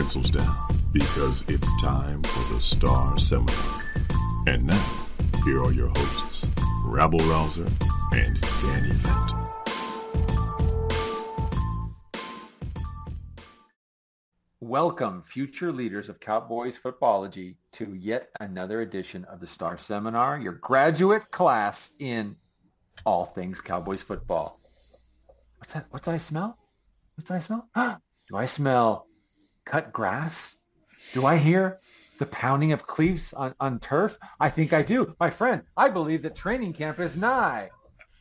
pencils down because it's time for the Star Seminar. And now, here are your hosts, Rabble Rouser and Danny Phantom. Welcome, future leaders of Cowboys footballogy, to yet another edition of the Star Seminar, your graduate class in all things Cowboys football. What's that? What did I smell? What did I smell? Do I smell cut grass? Do I hear the pounding of cleats on, on turf? I think I do. My friend, I believe that training camp is nigh.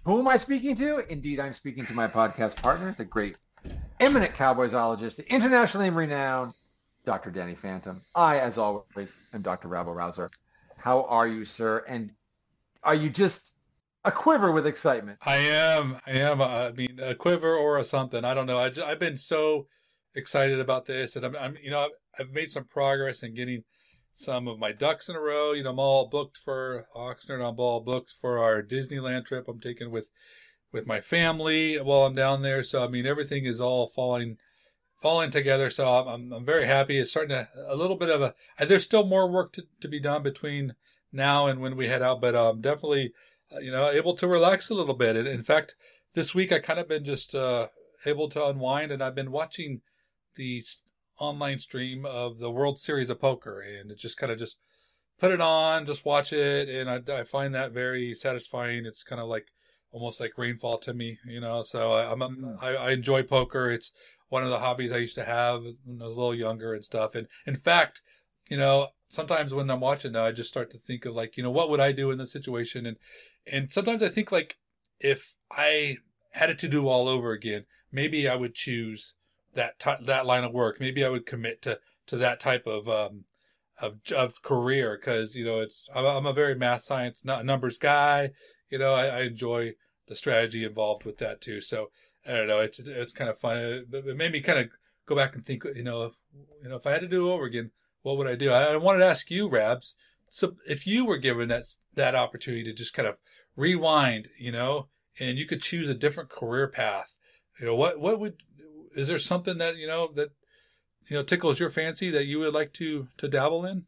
Who am I speaking to? Indeed, I'm speaking to my podcast partner, the great eminent cowboysologist, the internationally renowned Dr. Danny Phantom. I, as always, am Dr. Rabble Rouser. How are you, sir? And are you just a quiver with excitement? I am. I am. Uh, I mean, a quiver or a something. I don't know. I, have been so excited about this, and I'm, I'm, you know, I've, I've made some progress in getting some of my ducks in a row. You know, I'm all booked for Oxnard. I'm all booked for our Disneyland trip. I'm taking with with my family while I'm down there. So I mean, everything is all falling falling together. So I'm I'm, I'm very happy. It's starting to a little bit of a. There's still more work to, to be done between now and when we head out, but I'm um, definitely, uh, you know, able to relax a little bit. And in fact, this week I kind of been just uh, able to unwind, and I've been watching the online stream of the World Series of Poker, and it just kind of just put it on, just watch it, and I, I find that very satisfying. It's kind of like almost like rainfall to me, you know. So I, I'm, I'm mm. I, I enjoy poker. It's one of the hobbies I used to have when I was a little younger and stuff. And in fact, you know, sometimes when I'm watching now, I just start to think of like, you know, what would I do in this situation? And and sometimes I think like if I had it to do all over again, maybe I would choose that t- that line of work. Maybe I would commit to to that type of um of of career because you know it's I'm, a very math science numbers guy. You know, I, I enjoy the strategy involved with that too. So I don't know. It's it's kind of fun. It, it made me kind of go back and think. You know, if, you know, if I had to do it over again, what would I do? I, I wanted to ask you, Rabs. So if you were given that that opportunity to just kind of rewind, you know, and you could choose a different career path, you know, what what would is there something that you know that you know tickles your fancy that you would like to to dabble in?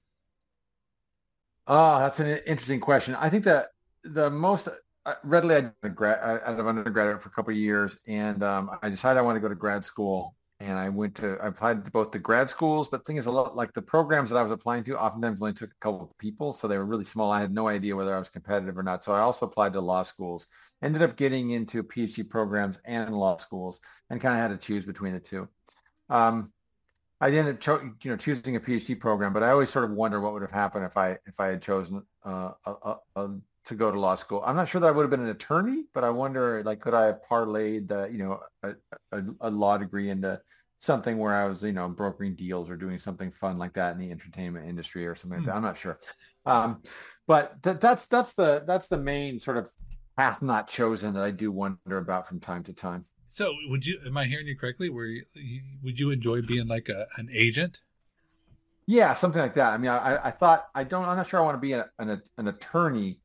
Oh, that's an interesting question. I think that the most uh, readily I did out of undergraduate for a couple of years, and um, I decided I wanted to go to grad school. And I went to I applied to both the grad schools, but the thing is a lot like the programs that I was applying to oftentimes only took a couple of people, so they were really small. I had no idea whether I was competitive or not. So I also applied to law schools. Ended up getting into PhD programs and law schools, and kind of had to choose between the two. Um, I ended up cho- you know choosing a PhD program, but I always sort of wonder what would have happened if I if I had chosen uh, a, a, a to go to law school. I'm not sure that I would have been an attorney, but I wonder, like, could I have parlayed the, you know, a, a, a, law degree into something where I was, you know, brokering deals or doing something fun like that in the entertainment industry or something like that. Hmm. I'm not sure. Um, but th- that's that's the that's the main sort of path not chosen that I do wonder about from time to time. So, would you? Am I hearing you correctly? Where you, would you enjoy being like a, an agent? Yeah, something like that. I mean, I, I thought I don't. I'm not sure I want to be a, an, an attorney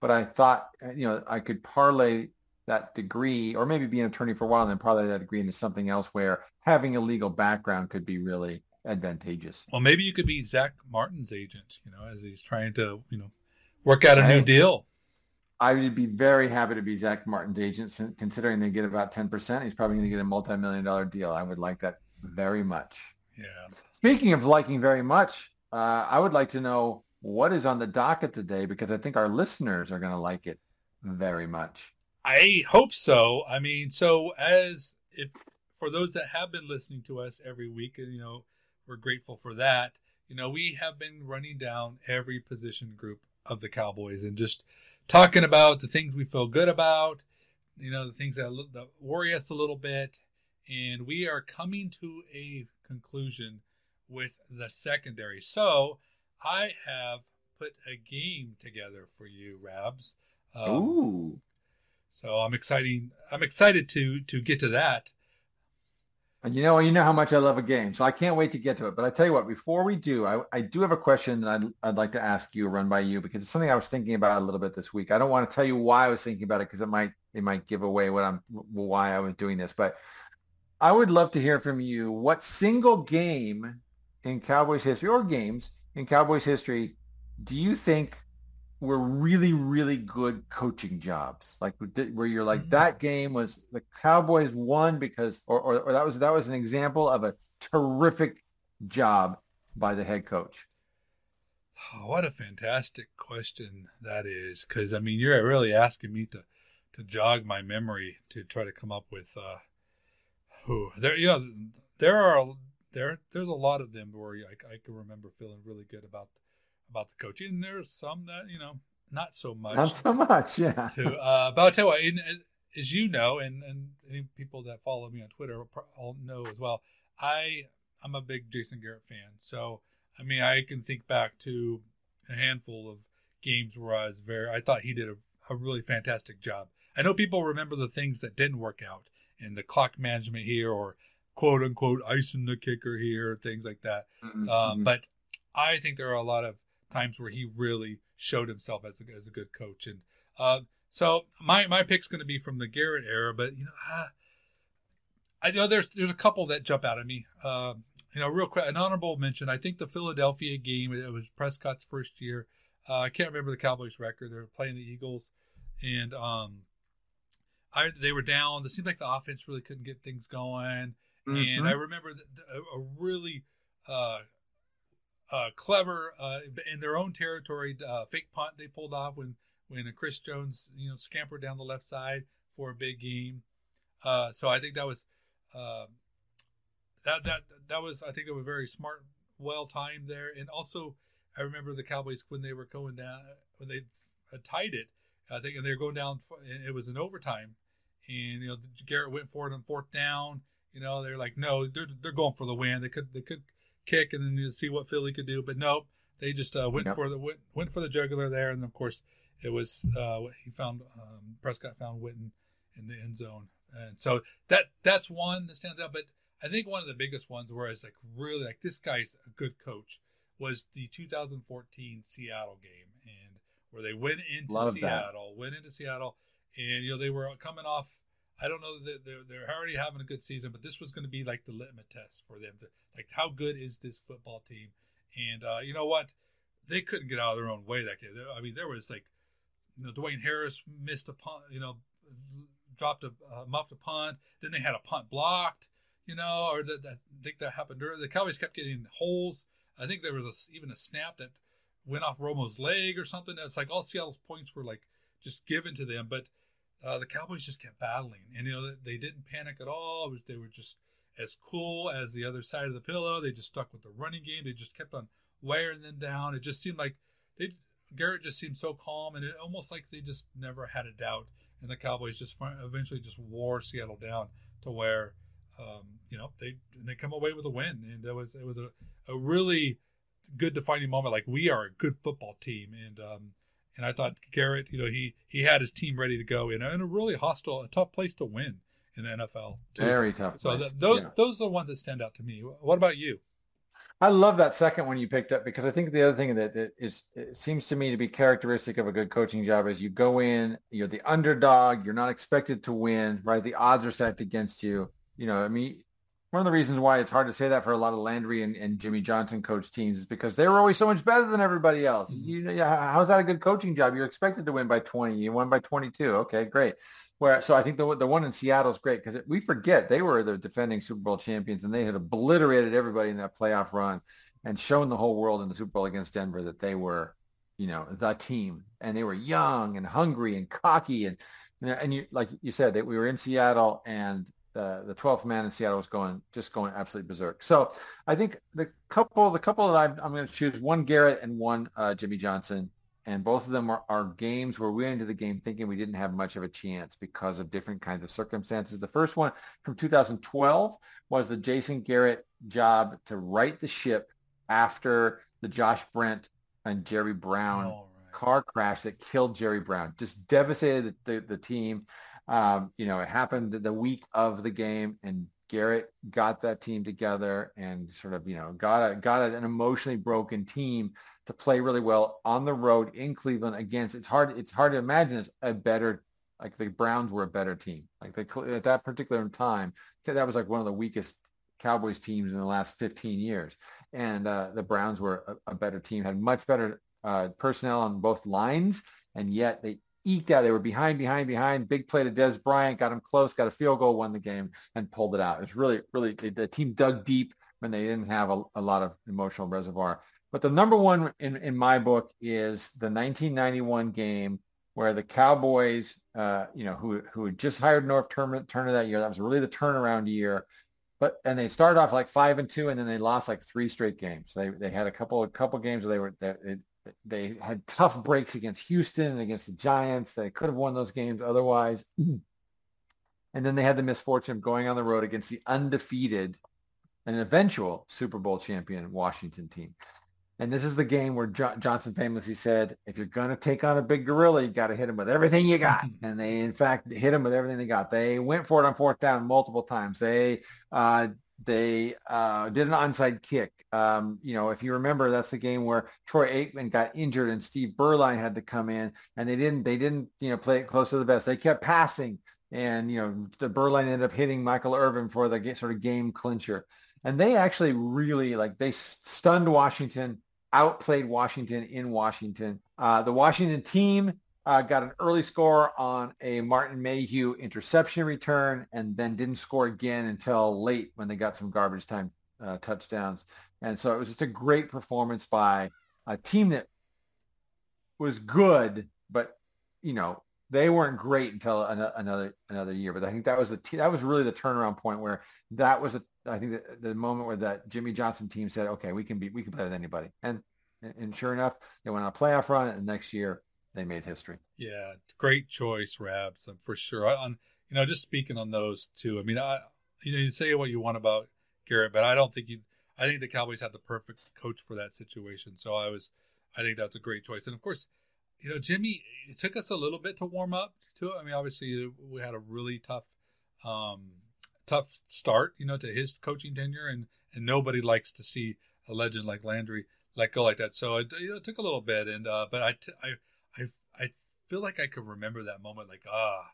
but I thought, you know, I could parlay that degree or maybe be an attorney for a while and then parlay that degree into something else where having a legal background could be really advantageous. Well, maybe you could be Zach Martin's agent, you know, as he's trying to, you know, work out a I, new deal. I would be very happy to be Zach Martin's agent, considering they get about 10%. He's probably going to get a multi-million dollar deal. I would like that very much. Yeah. Speaking of liking very much, uh, I would like to know what is on the docket today because I think our listeners are going to like it very much. I hope so. I mean, so as if for those that have been listening to us every week, and you know, we're grateful for that. You know, we have been running down every position group of the Cowboys and just talking about the things we feel good about, you know, the things that, that worry us a little bit. And we are coming to a conclusion with the secondary. So I have put a game together for you, Rabs. Um, Ooh. So I'm exciting. I'm excited to to get to that. And you know, you know how much I love a game, so I can't wait to get to it. But I tell you what, before we do, I, I do have a question that I'd, I'd like to ask you, run by you, because it's something I was thinking about a little bit this week. I don't want to tell you why I was thinking about it because it might it might give away what I'm why I was doing this. But I would love to hear from you. What single game in Cowboys history or games in Cowboys history do you think were really, really good coaching jobs, like where you're like mm-hmm. that game was the Cowboys won because, or, or, or that was that was an example of a terrific job by the head coach. Oh, what a fantastic question that is, because I mean you're really asking me to to jog my memory to try to come up with uh, who there you know there are there there's a lot of them where I, I can remember feeling really good about about the coaching. And there's some that you know not so much. Not so much, yeah. To, uh, but I'll tell you what, in, as you know, and and any people that follow me on Twitter all know as well. I I'm a big Jason Garrett fan, so I mean I can think back to a handful of games where I was very I thought he did a, a really fantastic job. I know people remember the things that didn't work out and the clock management here or quote unquote icing the kicker here, things like that. Mm-hmm. Um, but I think there are a lot of times where he really showed himself as a, as a good coach. And uh, so my my pick's going to be from the Garrett era, but you know, uh, I know there's there's a couple that jump out at me. Uh, you know, real quick, an honorable mention. I think the Philadelphia game. It was Prescott's first year. Uh, I can't remember the Cowboys' record. They were playing the Eagles, and um, I they were down. It seemed like the offense really couldn't get things going. Mm-hmm. And I remember a, a really uh, uh, clever uh, in their own territory uh, fake punt they pulled off when when Chris Jones you know scampered down the left side for a big game. Uh, so I think that was uh, that that that was I think it was very smart, well timed there, and also I remember the Cowboys when they were going down when they tied it. I think and they were going down. It was an overtime, and you know Garrett went for it on fourth down. You know they're like, no, they're they're going for the win. They could they could kick and then you see what Philly could do. But nope, they just uh, went yep. for the went, went, for the jugular there, and of course it was uh, he found um, Prescott found Witten in the end zone, and so that that's one that stands out. But I think one of the biggest ones where it's like really like this guy's a good coach was the 2014 Seattle game, and where they went into Seattle, that. went into Seattle, and you know they were coming off I don't know that they're, they're already having a good season, but this was going to be like the litmus test for them. To, like, how good is this football team? And uh, you know what? They couldn't get out of their own way that game. I mean, there was like, you know, Dwayne Harris missed a punt, you know, dropped a uh, muffed a punt. Then they had a punt blocked, you know, or that, I think that happened. During the Cowboys kept getting holes. I think there was a, even a snap that went off Romo's leg or something. It's like all Seattle's points were like just given to them, but uh, the Cowboys just kept battling, and you know they didn't panic at all. They were just as cool as the other side of the pillow. They just stuck with the running game. They just kept on wearing them down. It just seemed like they Garrett just seemed so calm, and it almost like they just never had a doubt. And the Cowboys just eventually just wore Seattle down to where um, you know they and they come away with a win, and it was it was a, a really good defining moment. Like we are a good football team, and um, and I thought Garrett, you know, he he had his team ready to go in a, in a really hostile, a tough place to win in the NFL. Too. Very tough. So th- those yeah. those are the ones that stand out to me. What about you? I love that second one you picked up because I think the other thing that, that is it seems to me to be characteristic of a good coaching job is you go in, you're the underdog, you're not expected to win, right? The odds are stacked against you. You know, I mean, one of the reasons why it's hard to say that for a lot of Landry and, and Jimmy Johnson coach teams is because they were always so much better than everybody else. Mm-hmm. You know, how's that a good coaching job? You're expected to win by 20. You won by 22. Okay, great. Where so I think the the one in Seattle is great because we forget they were the defending Super Bowl champions and they had obliterated everybody in that playoff run and shown the whole world in the Super Bowl against Denver that they were, you know, the team and they were young and hungry and cocky and and you like you said that we were in Seattle and the the 12th man in Seattle was going just going absolutely berserk. So I think the couple the couple that I'm, I'm going to choose one Garrett and one uh, Jimmy Johnson, and both of them are, are games where we went into the game thinking we didn't have much of a chance because of different kinds of circumstances. The first one from 2012 was the Jason Garrett job to right the ship after the Josh Brent and Jerry Brown oh, right. car crash that killed Jerry Brown, just devastated the, the, the team. Um, you know, it happened the week of the game, and Garrett got that team together and sort of, you know, got a, got an emotionally broken team to play really well on the road in Cleveland against. It's hard. It's hard to imagine it's a better like the Browns were a better team. Like at that particular time, that was like one of the weakest Cowboys teams in the last 15 years. And uh, the Browns were a, a, better team, had much better uh, personnel on both lines, and yet they eked out. They were behind, behind, behind. Big play to Dez Bryant, got him close, got a field goal, won the game, and pulled it out. It was really, really the team dug deep when they didn't have a, a lot of emotional reservoir. But the number one in, in my book is the 1991 game where the Cowboys, uh, you know, who who had just hired Norv Turner, Turner that year, that was really the turnaround year. But and they started off like five and two, and then they lost like three straight games. They they had a couple a couple games where they were they, they had tough breaks against Houston and against the Giants. They could have won those games otherwise. And then they had the misfortune of going on the road against the undefeated and eventual Super Bowl champion Washington team. And this is the game where jo- Johnson famously said, if you're going to take on a big gorilla, you got to hit him with everything you got. And they, in fact, hit him with everything they got. They went for it on fourth down multiple times. They uh, they uh, did an onside kick. Um, you know, if you remember, that's the game where Troy Aikman got injured and Steve Beuerlein had to come in, and they didn't. They didn't, you know, play it close to the best. They kept passing, and you know, the Beuerlein ended up hitting Michael Irvin for the sort of game clincher. And they actually really like they stunned Washington, outplayed Washington in Washington. Uh, the Washington team uh, got an early score on a Martin Mayhew interception return and then didn't score again until late when they got some garbage time uh, touchdowns. And so it was just a great performance by a team that was good, but you know they weren't great until another another year. But I think that was the that was really the turnaround point where that was a, I think the, the moment where that Jimmy Johnson team said, okay, we can be we can play with anybody. And and sure enough, they went on a playoff run, and next year they made history. Yeah, great choice, Rabs, for sure. On you know, just speaking on those two. I mean, I you know, you say what you want about Garrett, but I don't think you. I think the Cowboys had the perfect coach for that situation. So I was, I think that's a great choice. And of course, you know, Jimmy. It took us a little bit to warm up to it. I mean, obviously, we had a really tough, um, tough start. You know, to his coaching tenure, and and nobody likes to see a legend like Landry let go like that. So it, you know, it took a little bit, and uh, but I, t- I feel like I could remember that moment. Like, ah,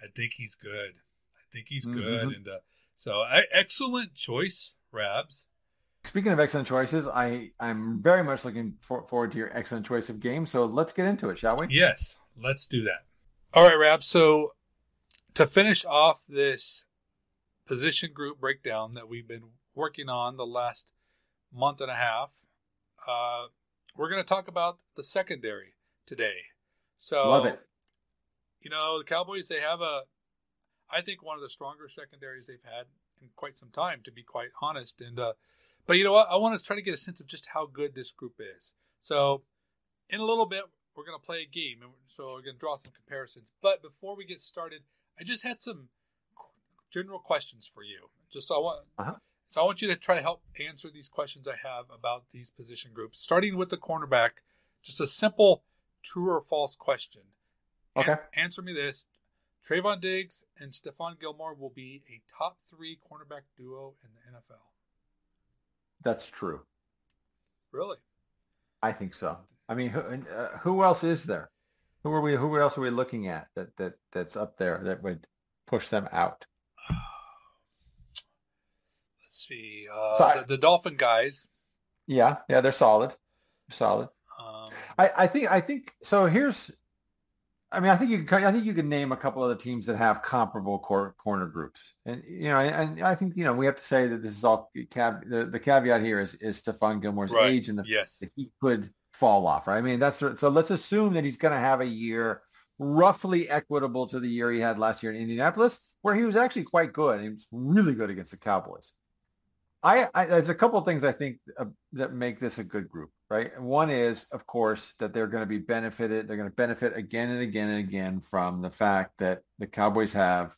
I think he's good. I think he's mm-hmm. good. And uh, so, I, excellent choice, Rabs. Speaking of excellent choices, I I'm very much looking for, forward to your excellent choice of game. So let's get into it, shall we? Yes, let's do that. All right, Rabs. So to finish off this position group breakdown that we've been working on the last month and a half, uh, we're going to talk about the secondary today. So love it. You know, the Cowboys they have a I think one of the stronger secondaries they've had in quite some time, to be quite honest. And uh, but you know what? I want to try to get a sense of just how good this group is. So in a little bit, we're going to play a game, and so we're going to draw some comparisons. But before we get started, I just had some general questions for you. Just so I want. Uh-huh. So I want you to try to help answer these questions I have about these position groups, starting with the cornerback. Just a simple true or false question. Okay. A- answer me this. Trevon Diggs and Stephon Gilmore will be a top three cornerback duo in the NFL. That's true. Really? I think so. I mean, who, uh, who else is there? Who are we? Who else are we looking at that that that's up there that would push them out? Let's see. Uh, So I- the, the Dolphin guys. Yeah, yeah, they're solid. They're solid. I, I think I think so. Here's, I mean, I think you can I think you can name a couple of the teams that have comparable cor- corner groups, and you know, and I think you know we have to say that this is all cav- the, the caveat here is is Stephon Gilmore's Right. age and the yes. that he could fall off, right? I mean, that's so let's assume that he's going to have a year roughly equitable to the year he had last year in Indianapolis, where he was actually quite good. He was really good against the Cowboys. I, I there's a couple of things I think uh, that make this a good group, right? One is, of course, that they're going to be benefited. They're going to benefit again and again and again from the fact that the Cowboys have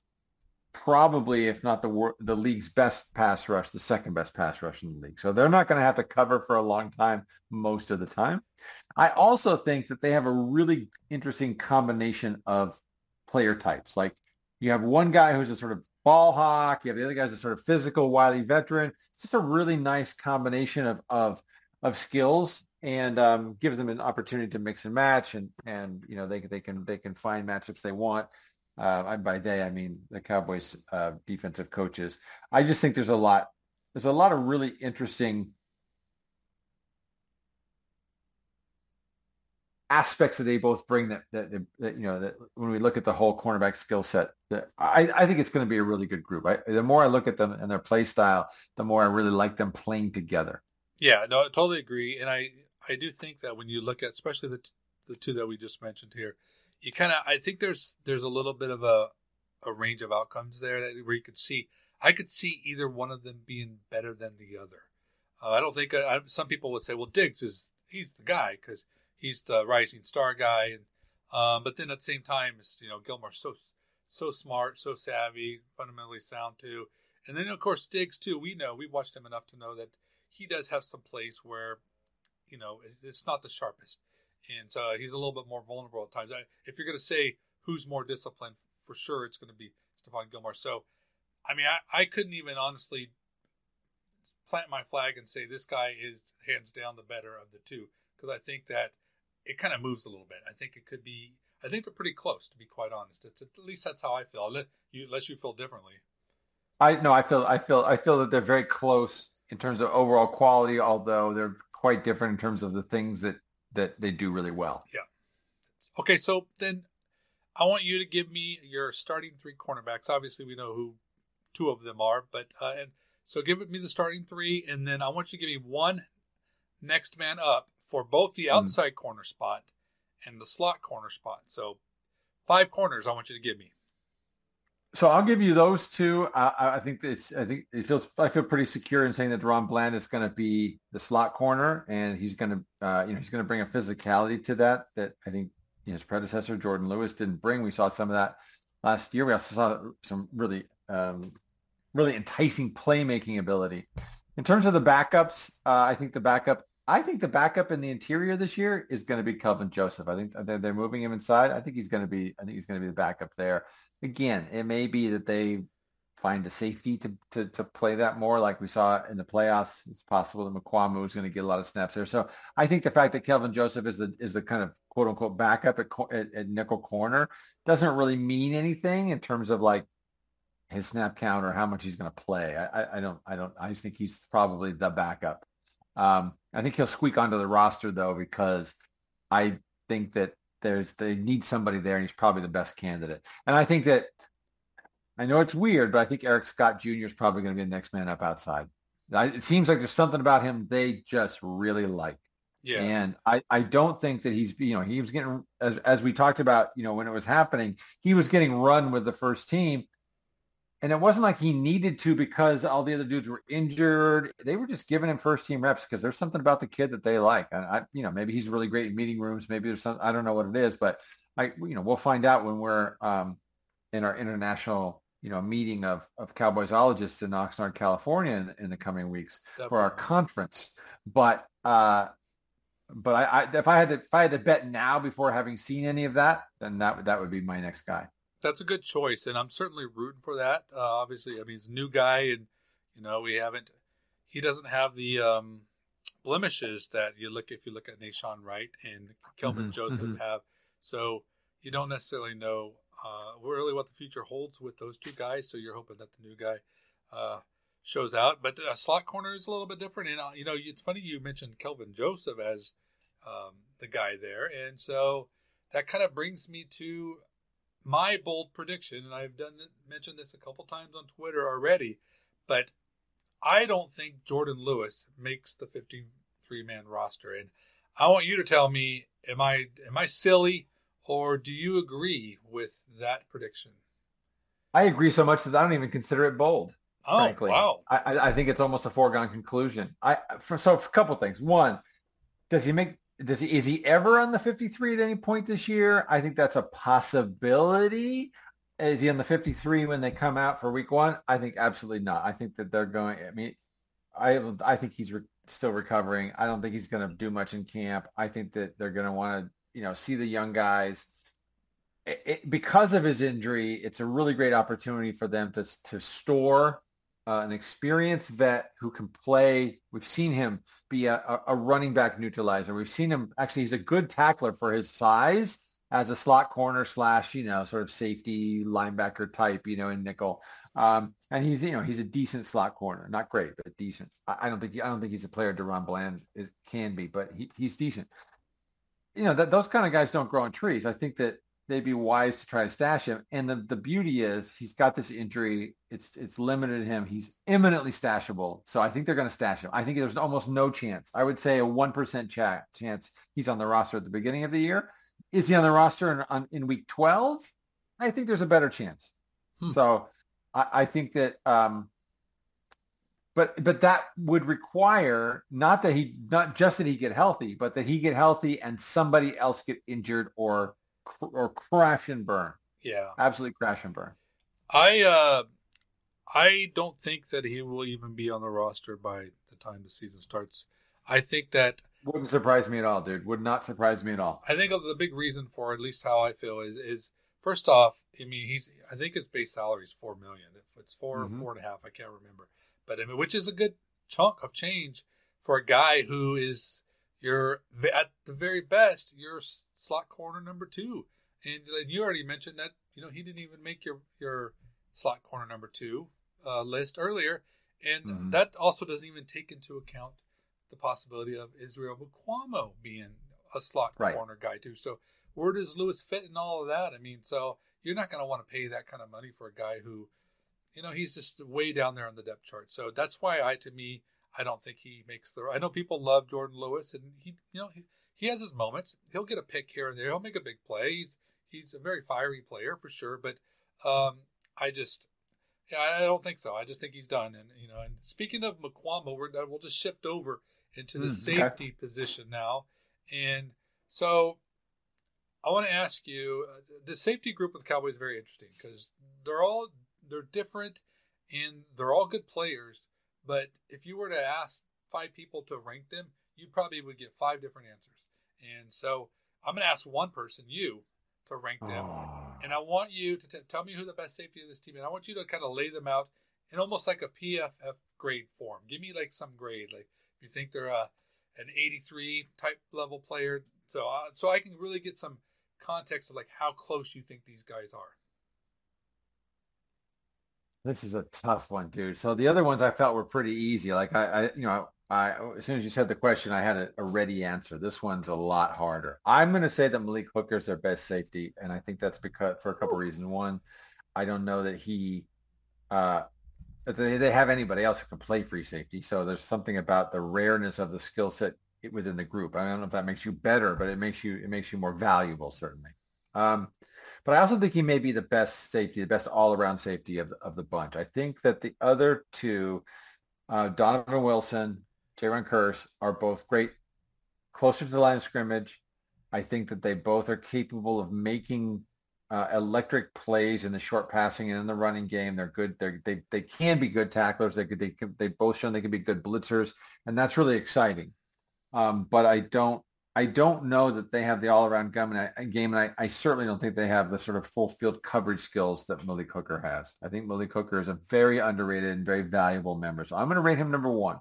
probably, if not the the league's best pass rush, the second best pass rush in the league. So they're not going to have to cover for a long time most of the time. I also think that they have a really interesting combination of player types. Like you have one guy who's a sort of ball hawk, you have the other guy's a sort of physical, wily veteran. It's just a really nice combination of of of skills and um, gives them an opportunity to mix and match and and you know they they can they can find matchups they want. Uh, by they, I mean the Cowboys uh, defensive coaches. I just think there's a lot, there's a lot of really interesting aspects that they both bring that, that, that you know, that when we look at the whole cornerback skill set, I, I think it's going to be a really good group. I, the more I look at them and their play style, the more I really like them playing together. Yeah, no, I totally agree, and I I do think that when you look at especially the t- the two that we just mentioned here, you kind of I think there's there's a little bit of a a range of outcomes there that where you could see I could see either one of them being better than the other. Uh, I don't think I, some people would say, well, Diggs is he's the guy because he's the rising star guy, and um, but then at the same time, it's, you know, Gilmore's so so smart, so savvy, fundamentally sound too, and then of course Diggs too. We know we've watched him enough to know that he does have some place where, you know, it's not the sharpest, and uh, he's a little bit more vulnerable at times. If you're going to say who's more disciplined, for sure it's going to be Stephon Gilmore. So, I mean, I, I couldn't even honestly plant my flag and say this guy is hands down the better of the two because I think that it kind of moves a little bit. I think it could be. I think they're pretty close, to be quite honest. It's at least that's how I feel. Unless you, unless you feel differently. I no, I feel I feel I feel that they're very close in terms of overall quality, although they're quite different in terms of the things that that they do really well. Yeah. Okay, so then I want you to give me your starting three cornerbacks. Obviously, we know who two of them are, but uh, and so give me the starting three, and then I want you to give me one next man up for both the outside corner spot and the slot corner spot. So five corners I want you to give me. So I'll give you those two. I, I think this. I think it feels. I feel pretty secure in saying that DaRon Bland is going to be the slot corner, and he's going to, uh, you know, he's going to bring a physicality to that that I think his predecessor Jourdan Lewis didn't bring. We saw some of that last year. We also saw some really, um, really enticing playmaking ability. In terms of the backups, uh, I think the backup. I think the backup in the interior this year is going to be Kelvin Joseph. I think uh, they're, they're moving him inside. I think he's going to be. I think he's going to be the backup there again, it may be that they find a safety to, to, to play that more like we saw in the playoffs. It's possible that Mukuamu is going to get a lot of snaps there. So I think the fact that Kelvin Joseph is the is the kind of quote unquote backup at, at, at nickel corner doesn't really mean anything in terms of like his snap count or how much he's going to play. I, I, I don't I don't I just think he's probably the backup. Um, I think he'll squeak onto the roster though because I think that there's they need somebody there and he's probably the best candidate. And I think that I know it's weird, but I think Eric Scott Jr. is probably going to be the next man up outside. I, it seems like there's something about him they just really like. Yeah. And I, I don't think that he's, you know, he was getting, as, as we talked about, you know, when it was happening, he was getting run with the first team. And it wasn't like he needed to because all the other dudes were injured. They were just giving him first team reps because there's something about the kid that they like. And I, you know, maybe he's really great in meeting rooms. Maybe there's some, I don't know what it is, but I, you know, we'll find out when we're um, in our international, you know, meeting of, of Cowboysologists in Oxnard, California in, in the coming weeks Definitely. for our conference. But, uh, but I, I, if I had to, if I had to bet now before having seen any of that, then that that would be my next guy. That's a good choice, and I'm certainly rooting for that. Uh, obviously, I mean he's a new guy, and you know we haven't. He doesn't have the um, blemishes that you look if you look at Nahshon Wright and Kelvin Mhm, Joseph mhm. have. So you don't necessarily know uh, really what the future holds with those two guys. So you're hoping that the new guy uh, shows out. But a slot corner is a little bit different. And, uh, you know, it's funny you mentioned Kelvin Joseph as um, the guy there. And so that kind of brings me to my bold prediction. And I've done mentioned this a couple times on Twitter already. But I don't think Jourdan Lewis makes the 53 man roster. And I want you to tell me, am I am I silly or do you agree with that prediction? I agree so much that I don't even consider it bold. Oh, frankly. wow! I, I think it's almost a foregone conclusion. I for so for a couple things. One, does he make? Does he is he ever on the 53 at any point this year? I think that's a possibility. Is he on the 53 when they come out for week one? I think absolutely not. I think that they're going. I mean, I I think he's re- still recovering. I don't think he's going to do much in camp. I think that they're going to want to you know see the young guys it, it, because of his injury, it's a really great opportunity for them to to store uh, an experienced vet who can play. We've seen him be a, a, running back neutralizer. We've seen him actually. He's a good tackler for his size as a slot corner slash you know sort of safety linebacker type you know in nickel. Um, and he's you know he's a decent slot corner, not great but decent. I, I don't think I don't think he's a player DaRon Bland is, can be, but he, he's decent. You know that those kind of guys don't grow on trees. I think that they'd be wise to try to stash him. And the, the beauty is he's got this injury. It's it's limited him. He's imminently stashable. So I think they're going to stash him. I think there's almost no chance. I would say a 1% ch- chance he's on the roster at the beginning of the year. Is he on the roster in, on, in week 12? I think there's a better chance. Hmm. So I, I, think that um, but but that would require not that he not just that he get healthy, but that he get healthy and somebody else get injured or or crash and burn. Yeah, absolutely crash and burn. I uh, I don't think that he will even be on the roster by the time the season starts. I think that wouldn't surprise me at all, dude. Would not surprise me at all. I think the big reason for at least how I feel is is first off, I mean he's I think his base salary is four million. If it's 4 mm-hmm. or four and a half, I can't remember. But I mean, which is a good chunk of change for a guy who is you're at the very best, you're slot corner number two, and you already mentioned that you know he didn't even make your your slot corner number two uh, list earlier, and mm-hmm. that also doesn't even take into account the possibility of Israel Mukuamu being a slot right. corner guy too. So where does Lewis fit in all of that? I mean, so you're not going to want to pay that kind of money for a guy who, you know, he's just way down there on the depth chart. So that's why I, to me, I don't think he makes the. I know people love Jourdan Lewis, and he, you know, he, he has his moments. He'll get a pick here and there. He'll make a big play. He's he's a very fiery player for sure. But um, I just, yeah, I don't think so. I just think he's done. And you know, and speaking of Mukuamu, we're, we'll just shift over into the mm, safety okay. position now. And so I want to ask you, uh, the safety group with the Cowboys is very interesting because they're all they're different and they're all good players but if you were to ask five people to rank them, you probably would get five different answers. And so I'm going to ask one person, you, to rank them. Oh. And I want you to t- tell me who the best safety of this team is. I want you to kind of lay them out in almost like a PFF grade form. Give me like some grade. Like if you think they're a, an 83 type level player. So, uh, so I can really get some context of like how close you think these guys are. This is a tough one, dude. So the other ones I felt were pretty easy. Like I, I you know, I as soon as you said the question, I had a, a ready answer. This one's a lot harder. I'm going to say that Malik Hooker is their best safety, and I think that's because for a couple reasons. One, I don't know that he, uh, they, they have anybody else who can play free safety. So there's something about the rareness of the skill set within the group. I don't know if that makes you better, but it makes you it makes you more valuable certainly. Um, but I also think he may be the best safety, the best all-around safety of the, of the bunch. I think that the other two, uh, Donovan Wilson, Jayron Kearse, are both great closer to the line of scrimmage. I think that they both are capable of making uh, electric plays in the short passing and in the running game. They're good. They're, they they can be good tacklers. They could they can, they both shown they can be good blitzers, and that's really exciting. Um, but I don't I don't know that they have the all-around game, and I, game, and I, I, certainly don't think they have the sort of full field coverage skills that Malik Hooker has. I think Malik Hooker is a very underrated and very valuable member. So I'm going to rate him number one.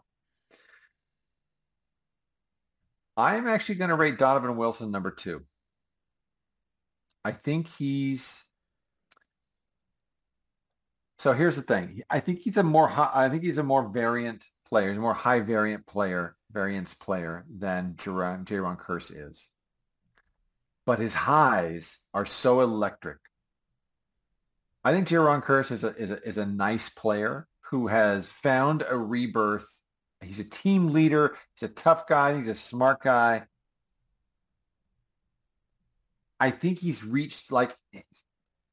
I'm actually going to rate Donovan Wilson number two. I think he's So here's the thing. I think he's a more high, I think he's a more variant player, he's a more high variant player, variance player than Jayron, Jayron Kearse is. But his highs are so electric. I think Jayron Kearse is a, is a, is a nice player who has found a rebirth. He's a team leader. He's a tough guy. He's a smart guy. I think he's reached like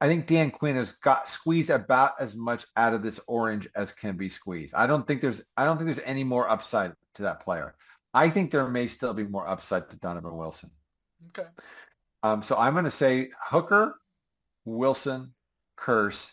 I think Dan Quinn has got squeezed about as much out of this orange as can be squeezed. I don't think there's I don't think there's any more upside to that player. I think there may still be more upside to Donovan Wilson. Okay. Um, so I'm going to say Hooker, Wilson, Kearse.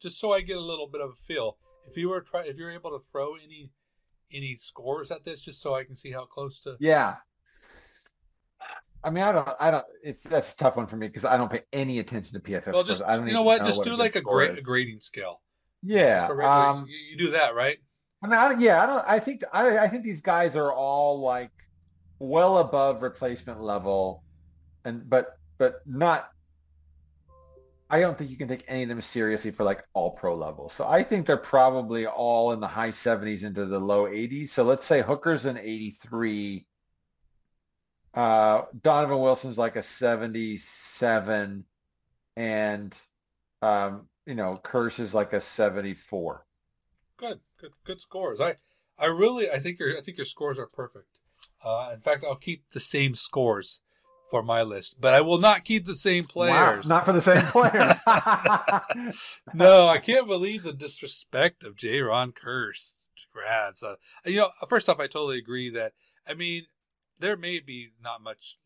just so I get a little bit of a feel. If you were try, if you're able to throw any any scores at this, just so I can see how close to. Yeah. I mean, I don't, I don't. It's that's a tough one for me because I don't pay any attention to PFF. Well, just I don't you know what, know just what do a like a, gra- gra- grading scale. Yeah. Um, you, you do that, right? I mean, I don't, yeah, I don't. I think I, I think these guys are all like well above replacement level, and but but not I don't think you can take any of them seriously for like all pro level. So I think they're probably all in the high 70s into the low 80s. So let's say Hooker's an 83. Uh, Donovan Wilson's like a 77 and um, you know, Kearse is like a 74. Good, good, good scores. I, I really, I think your, I think your scores are perfect. Uh, in fact, I'll keep the same scores for my list, but I will not keep the same players. Wow, not for the same players. no, I can't believe the disrespect of Jayron Kearse grads. Uh, you know, first off, I totally agree that I mean there may be not much,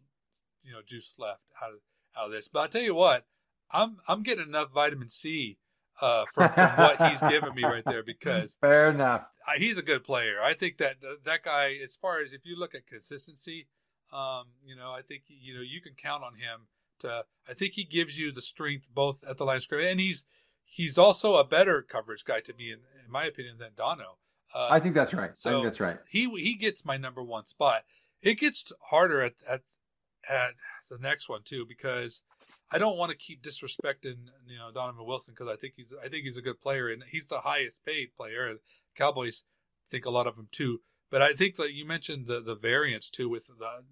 you know, juice left out of out of this, but I tell you what, I'm I'm getting enough vitamin C uh, from, from what he's given me right there because fair enough. I, he's a good player. I think that that guy, as far as if you look at consistency, um, you know, I think you know you can count on him to. I think he gives you the strength both at the line of scrimmage, and he's he's also a better coverage guy to me, in, in my opinion, than Dono. Uh, I think that's right. So I think that's right. He he gets my number one spot. It gets harder at at at the next one too because I don't want to keep disrespecting you know Donovan Wilson because I think he's I think he's a good player and he's the highest paid player. Cowboys think a lot of him too. But I think that you mentioned the the variance too with the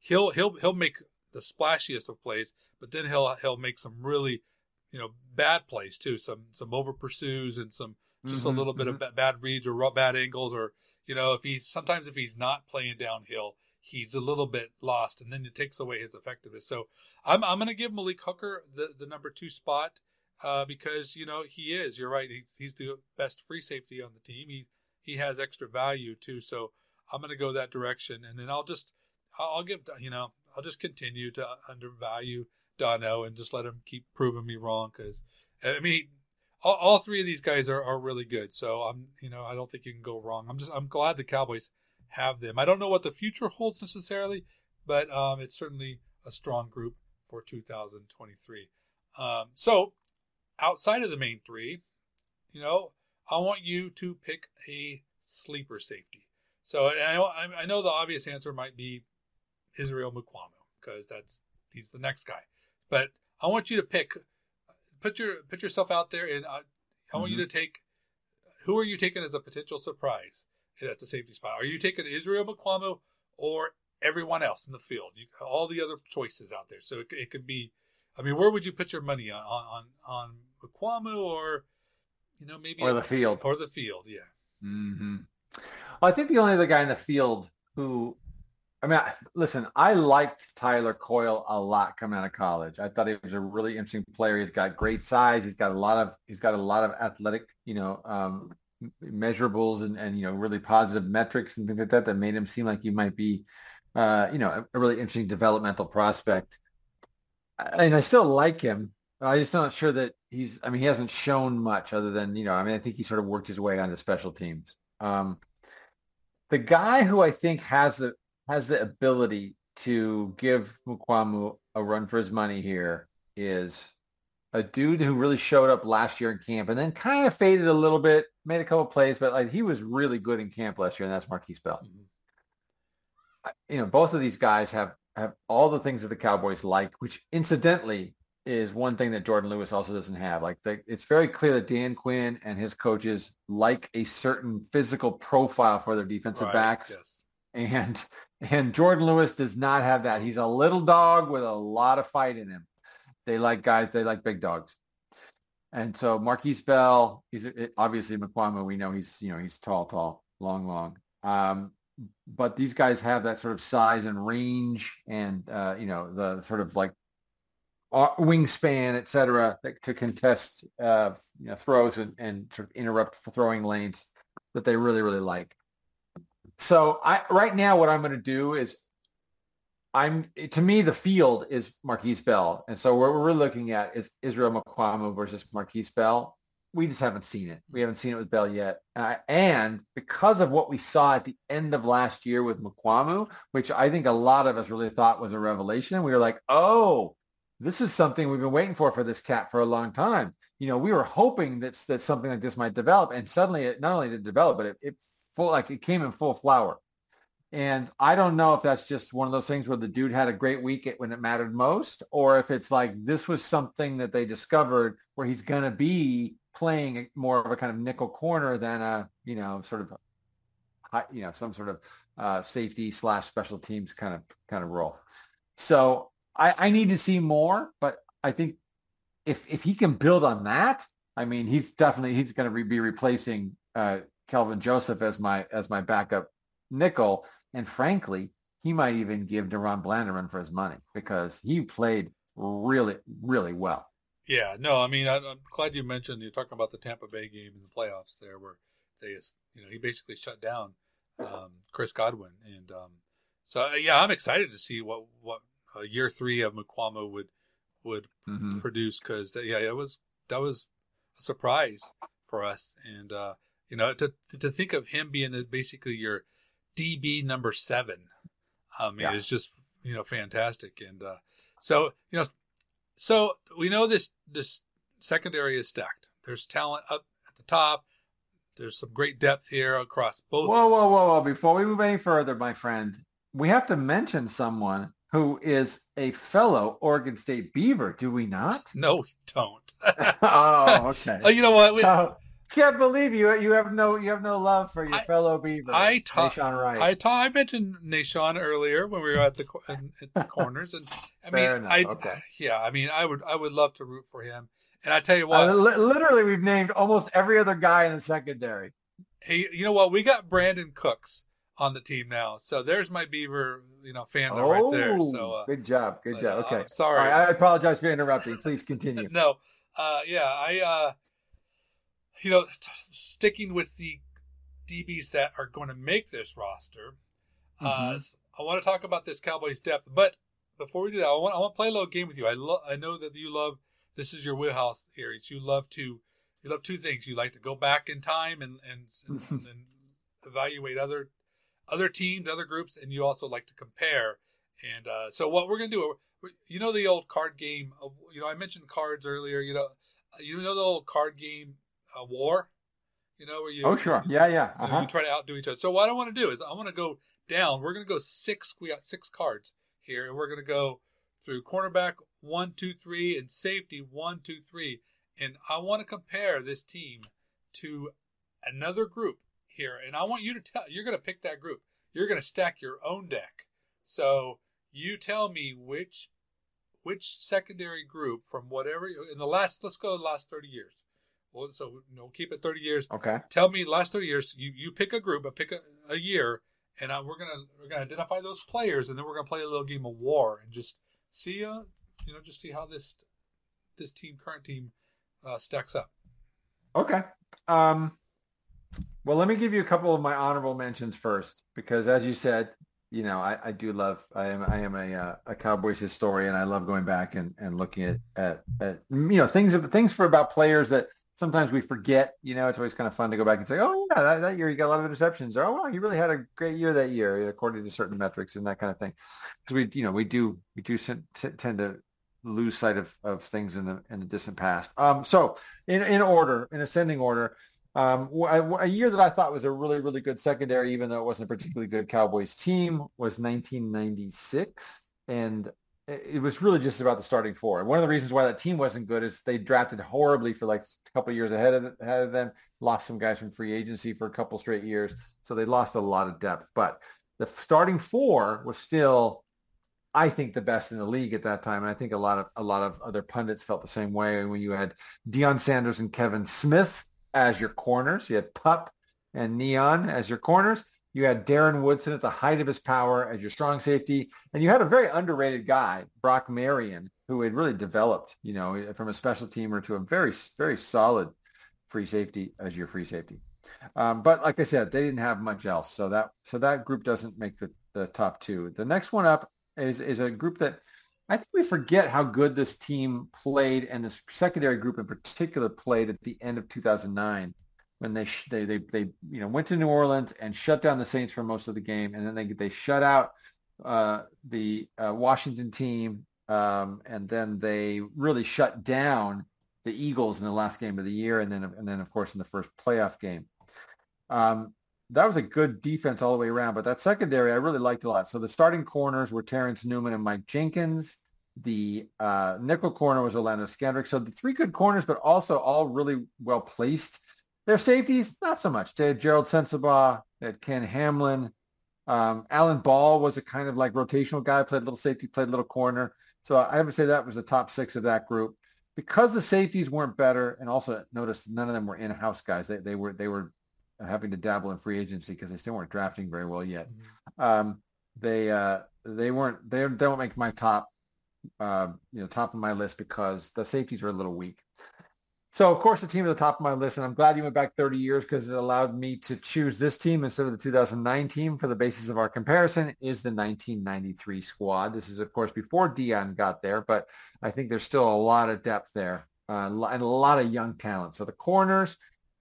he'll he'll he'll make the splashiest of plays, but then he'll he'll make some really you know bad plays too, some some over pursues and some just mm-hmm, a little bit mm-hmm. of bad reads or bad angles or you know if he's sometimes if he's not playing downhill he's a little bit lost and then it takes away his effectiveness. So I'm I'm going to give Malik Hooker the the number two spot uh, because you know he is. You're right. He's he's the best free safety on the team. He he has extra value too. So I'm going to go that direction, and then I'll just I'll give you know I'll just continue to undervalue Dono and just let him keep proving me wrong because I mean all, all, three of these guys are, are really good. So I'm you know I don't think you can go wrong. I'm just I'm glad the Cowboys have them. I don't know what the future holds necessarily, but um, it's certainly a strong group for 2023. Um, so outside of the main three, you know, I want you to pick a sleeper safety. So I know I know the obvious answer might be Israel Mukuamu because that's he's the next guy. But I want you to pick, put your put yourself out there, and I, I want mm-hmm. you to take. Who are you taking as a potential surprise at the safety spot? Are you taking Israel Mukuamu or everyone else in the field? You, all the other choices out there. So it, it could be. I mean, where would you put your money on on on or you know maybe or the field or the field? Yeah. Mm-hmm. Well, I think the only other guy in the field who I mean, listen, I liked Tyler Coyle a lot coming out of college. I thought he was a really interesting player. He's got great size. He's got a lot of he's got a lot of athletic, you know, um, measurables and, and you know really positive metrics and things like that that made him seem like he might be, uh, you know, a, a really interesting developmental prospect. And I still like him. I just not sure that he's. I mean, he hasn't shown much other than you know. I mean, I think he sort of worked his way onto special teams. Um, the guy who I think has the has the ability to give Mukuamu a run for his money here is a dude who really showed up last year in camp and then kind of faded a little bit, made a couple plays, but like he was really good in camp last year, and that's Markquese Bell. Mm-hmm. You know, both of these guys have have all the things that the Cowboys like, which incidentally is one thing that Jourdan Lewis also doesn't have. Like the, it's very clear that Dan Quinn and his coaches like a certain physical profile for their defensive right, backs. Yes. And and Jourdan Lewis does not have that. He's a little dog with a lot of fight in him. They like guys, they like big dogs. And so Markquese Bell, he's obviously Mukuamu. We know he's, you know, he's tall, tall, long, long. Um, but these guys have that sort of size and range and, uh, you know, the sort of like wingspan, et cetera, to contest, uh, you know, throws and, and sort of interrupt throwing lanes that they really, really like. So I right now what I'm going to do is I'm to me the field is Markquese Bell, and so what we're looking at is Israel Mukuamu versus Markquese Bell. We just haven't seen it. We haven't seen it with Bell yet, uh, and because of what we saw at the end of last year with Mukuamu, which I think a lot of us really thought was a revelation, we were like, "Oh, this is something we've been waiting for for this cat for a long time." You know, we were hoping that that something like this might develop, and suddenly it not only did it develop, but it, it full like it came in full flower. And I don't know if that's just one of those things where the dude had a great week when it mattered most, or if it's like this was something that they discovered where he's going to be playing more of a kind of nickel corner than a, you know, sort of, you know, some sort of uh, safety slash special teams kind of kind of role. So I, I need to see more, but I think if if he can build on that, I mean, he's definitely he's going to be replacing uh, Kelvin Joseph as my as my backup nickel. And frankly, he might even give DaRon Bland a run for his money because he played really, really well. Yeah, no, I mean, I, am glad you mentioned you're talking about the Tampa Bay game in the playoffs there, where they, you know, he basically shut down um, Chris Godwin, and um, so yeah, I'm excited to see what what uh, year three of Mukuamu would would mm-hmm. produce because yeah, it was that was a surprise for us, and uh, you know, to to think of him being basically your DB number seven, I mean, yeah. it's just you know fantastic. And uh, so you know, so we know this this secondary is stacked. There's talent up at the top. There's some great depth here across both. Whoa, whoa, whoa, whoa! Before we move any further, my friend, we have to mention someone who is a fellow Oregon State Beaver, do we not? No, we don't. oh, okay. oh, you know what? We, so, can't believe you. You have no. You have no love for your I, fellow Beaver. I talked. I ta- I mentioned Nahshon earlier when we were at the at the corners, and I Fair mean, enough. I okay. yeah. I mean, I would I would love to root for him. And I tell you what, uh, li- literally, we've named almost every other guy in the secondary. Hey, you know what? We got Brandin Cooks on the team now, so there's my Beaver, you know, fan oh, right there. So oh, uh, good job, good but, job. Okay, uh, sorry, right, I apologize for interrupting. Please continue. no, uh, yeah, I uh, you know, t- sticking with the DBs that are going to make this roster. Mm-hmm. Uh, I want to talk about this Cowboys depth, but before we do that, I want I want to play a little game with you. I lo- I know that you love this is your wheelhouse areas. You love to you love two things. You like to go back in time and and, and, and evaluate other other teams, other groups, and you also like to compare. And uh, so what we're gonna do, you know, the old card game. you know, I mentioned cards earlier. You know, you know the old card game uh, war. You know where you? Oh sure, yeah, yeah. Uh-huh. You, know, you try to outdo each other. So what I want to do is I want to go down. We're gonna go six. We got six cards here, and we're gonna go through cornerback one, two, three, and safety one, two, three. And I want to compare this team to another group here, and I want you to tell. You're going to pick that group. You're going to stack your own deck. So you tell me which which secondary group from whatever in the last. Let's go the last thirty years. Well, so you know, keep it thirty years. Okay. Tell me last thirty years. You you pick a group, but pick a, a year, and I, we're gonna we're gonna identify those players, and then we're gonna play a little game of war and just see uh you know just see how this this team current team uh, stacks up. Okay. Um, well, let me give you a couple of my honorable mentions first, because as you said, you know, I, I do love, I am, I am a, uh, a Cowboys historian. I love going back and, and looking at, at, at, you know, things, things for about players that sometimes we forget, you know, it's always kind of fun to go back and say, oh yeah, that, that year you got a lot of interceptions. Or, oh, wow, you really had a great year that year, according to certain metrics and that kind of thing. Because we, you know, we do, we do tend to lose sight of, of things in the, in the distant past. Um, so in, in order, in ascending order, um, a, year that I thought was a really, really good secondary, even though it wasn't a particularly good Cowboys team, was 1996. And it was really just about the starting four. And One of the reasons why that team wasn't good is they drafted horribly for like a couple years ahead of, ahead of them, lost some guys from free agency for a couple straight years. So they lost a lot of depth. But the starting four was still, I think, the best in the league at that time. And I think a lot of a lot of other pundits felt the same way when you had Deion Sanders and Kevin Smith as your corners. You had Pup and Neon as your corners. You had Darren Woodson at the height of his power as your strong safety. And you had a very underrated guy, Brock Marion, who had really developed, you know, from a special teamer to a very, very solid free safety as your free safety. Um, but like I said, they didn't have much else. So that so that group doesn't make the, the top two. The next one up is is a group that I think we forget how good this team played and this secondary group in particular played at the end of 2009 when they they they, they you know went to New Orleans and shut down the Saints for most of the game, and then they they shut out uh, the uh, Washington team, um, and then they really shut down the Eagles in the last game of the year, and then and then of course in the first playoff game. Um, that was a good defense all the way around. But that secondary, I really liked a lot. So the starting corners were Terrence Newman and Mike Jenkins. The uh, nickel corner was Orlando Scandrick. So the three good corners, but also all really well placed. Their safeties, not so much. They had Gerald Sensabaugh, they had Ken Hamlin. Um, Alan Ball was a kind of like rotational guy, played little safety, played little corner. So I would say that was the top six of that group. Because the safeties weren't better, and also notice none of them were in-house guys. They, they were they were having to dabble in free agency because they still weren't drafting very well yet. Mm-hmm. Um, they uh, they weren't they, don't make my top uh, you know top of my list because the safeties are a little weak. So of course the team at the top of my list, and I'm glad you went back 30 years because it allowed me to choose this team instead of the 2009 team for the basis of our comparison is the 1993 squad. This is of course before Deion got there, but I think there's still a lot of depth there uh, and a lot of young talent. So the corners,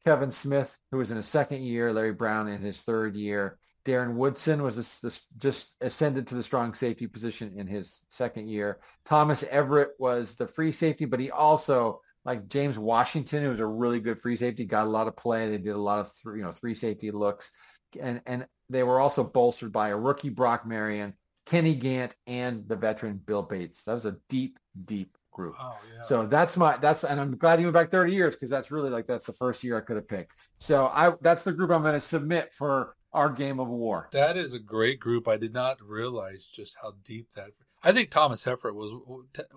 Kevin Smith, who was in his second year, Larry Brown in his third year. Darren Woodson was this, this just ascended to the strong safety position in his second year. Thomas Everett was the free safety, but he also, like James Washington, who was a really good free safety, got a lot of play. They did a lot of th- you know three safety looks, and and they were also bolstered by a rookie Brock Marion, Kenny Gant, and the veteran Bill Bates. That was a deep, deep group. Oh, yeah. So that's my that's and I'm glad you went back 30 years because that's really like that's the first year I could have picked. So I that's the group I'm going to submit for our game of war. That is a great group. I did not realize just how deep that. I think Thomas Everett was